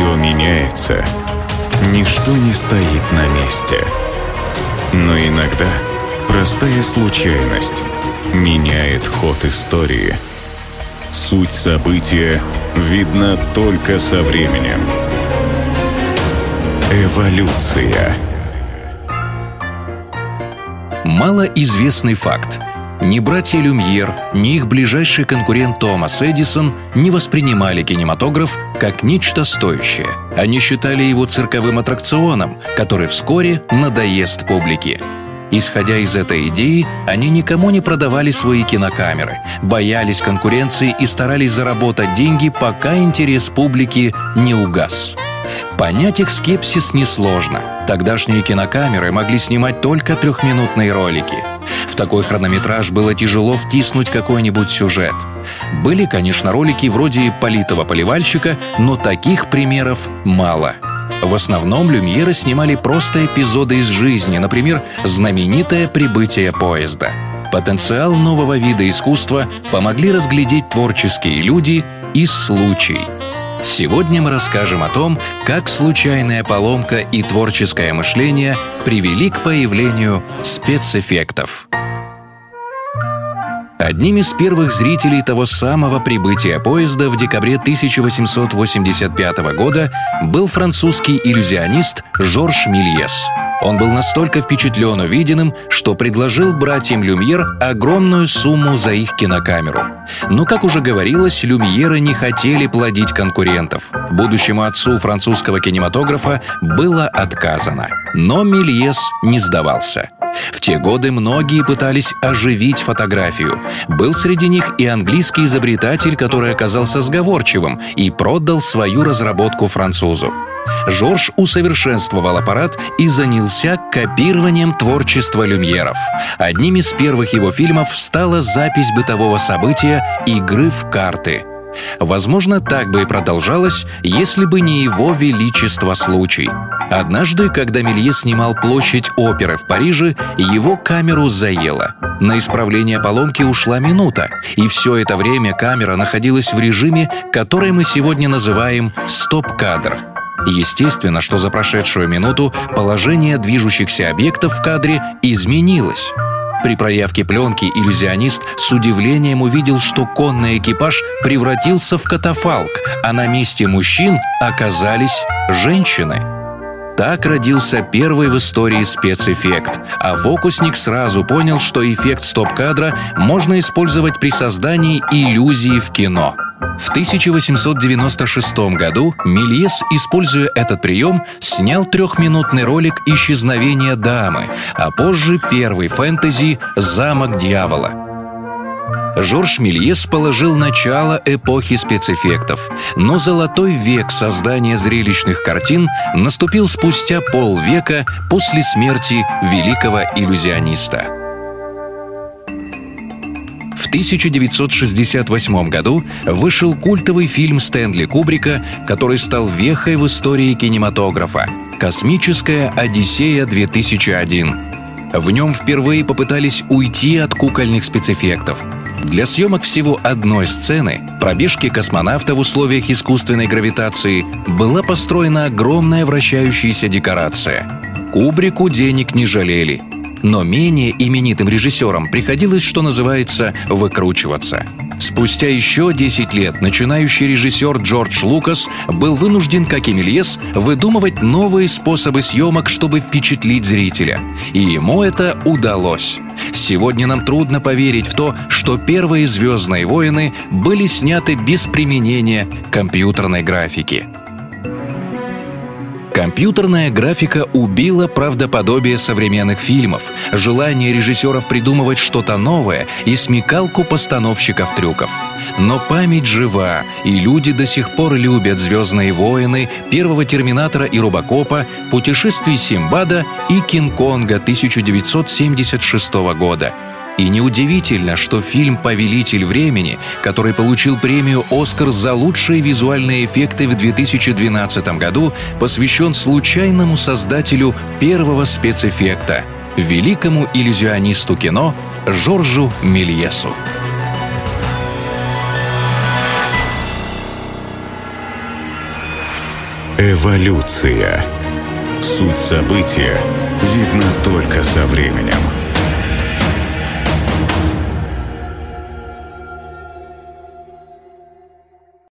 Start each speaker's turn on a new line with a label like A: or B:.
A: Все меняется. Ничто не стоит на месте. Но иногда простая случайность меняет ход истории. Суть события видна только со временем. Эволюция.
B: Малоизвестный факт. Ни братья Люмьер, ни их ближайший конкурент Томас Эдисон не воспринимали кинематограф как нечто стоящее. Они считали его цирковым аттракционом, который вскоре надоест публике. Исходя из этой идеи, они никому не продавали свои кинокамеры, боялись конкуренции и старались заработать деньги, пока интерес публики не угас. Понять их скепсис несложно. Тогдашние кинокамеры могли снимать только трехминутные ролики. Такой хронометраж было тяжело втиснуть какой-нибудь сюжет. Были, конечно, ролики вроде «Политого поливальщика», но таких примеров мало. В основном люмьеры снимали просто эпизоды из жизни, например, знаменитое прибытие поезда. Потенциал нового вида искусства помогли разглядеть творческие люди и случай – Сегодня мы расскажем о том, как случайная поломка и творческое мышление привели к появлению спецэффектов. Одним из первых зрителей того самого прибытия поезда в декабре 1885 года был французский иллюзионист Жорж Мильес – он был настолько впечатлен увиденным, что предложил братьям Люмьер огромную сумму за их кинокамеру. Но, как уже говорилось, Люмьеры не хотели плодить конкурентов. Будущему отцу французского кинематографа было отказано. Но Мельес не сдавался. В те годы многие пытались оживить фотографию. Был среди них и английский изобретатель, который оказался сговорчивым и продал свою разработку французу. Жорж усовершенствовал аппарат и занялся копированием творчества люмьеров. Одним из первых его фильмов стала запись бытового события «Игры в карты», Возможно, так бы и продолжалось, если бы не его величество случай. Однажды, когда Мелье снимал площадь оперы в Париже, его камеру заело. На исправление поломки ушла минута, и все это время камера находилась в режиме, который мы сегодня называем «стоп-кадр». Естественно, что за прошедшую минуту положение движущихся объектов в кадре изменилось. При проявке пленки иллюзионист с удивлением увидел, что конный экипаж превратился в катафалк, а на месте мужчин оказались женщины. Так родился первый в истории спецэффект, а фокусник сразу понял, что эффект стоп-кадра можно использовать при создании иллюзии в кино – в 1896 году Мельес, используя этот прием, снял трехминутный ролик «Исчезновение дамы», а позже первый фэнтези «Замок дьявола». Жорж Мельес положил начало эпохи спецэффектов, но золотой век создания зрелищных картин наступил спустя полвека после смерти великого иллюзиониста. В 1968 году вышел культовый фильм Стэнли Кубрика, который стал вехой в истории кинематографа «Космическая Одиссея-2001». В нем впервые попытались уйти от кукольных спецэффектов. Для съемок всего одной сцены, пробежки космонавта в условиях искусственной гравитации, была построена огромная вращающаяся декорация. Кубрику денег не жалели – но менее именитым режиссерам приходилось, что называется, выкручиваться. Спустя еще 10 лет начинающий режиссер Джордж Лукас был вынужден, как и Мельес, выдумывать новые способы съемок, чтобы впечатлить зрителя. И ему это удалось. Сегодня нам трудно поверить в то, что первые «Звездные войны» были сняты без применения компьютерной графики. Компьютерная графика убила правдоподобие современных фильмов, желание режиссеров придумывать что-то новое и смекалку постановщиков трюков. Но память жива, и люди до сих пор любят «Звездные войны», «Первого Терминатора» и «Робокопа», «Путешествий Симбада» и «Кинг-Конга» 1976 года – и неудивительно, что фильм «Повелитель времени», который получил премию «Оскар» за лучшие визуальные эффекты в 2012 году, посвящен случайному создателю первого спецэффекта – великому иллюзионисту кино Жоржу Мельесу.
A: Эволюция. Суть события видна только со временем.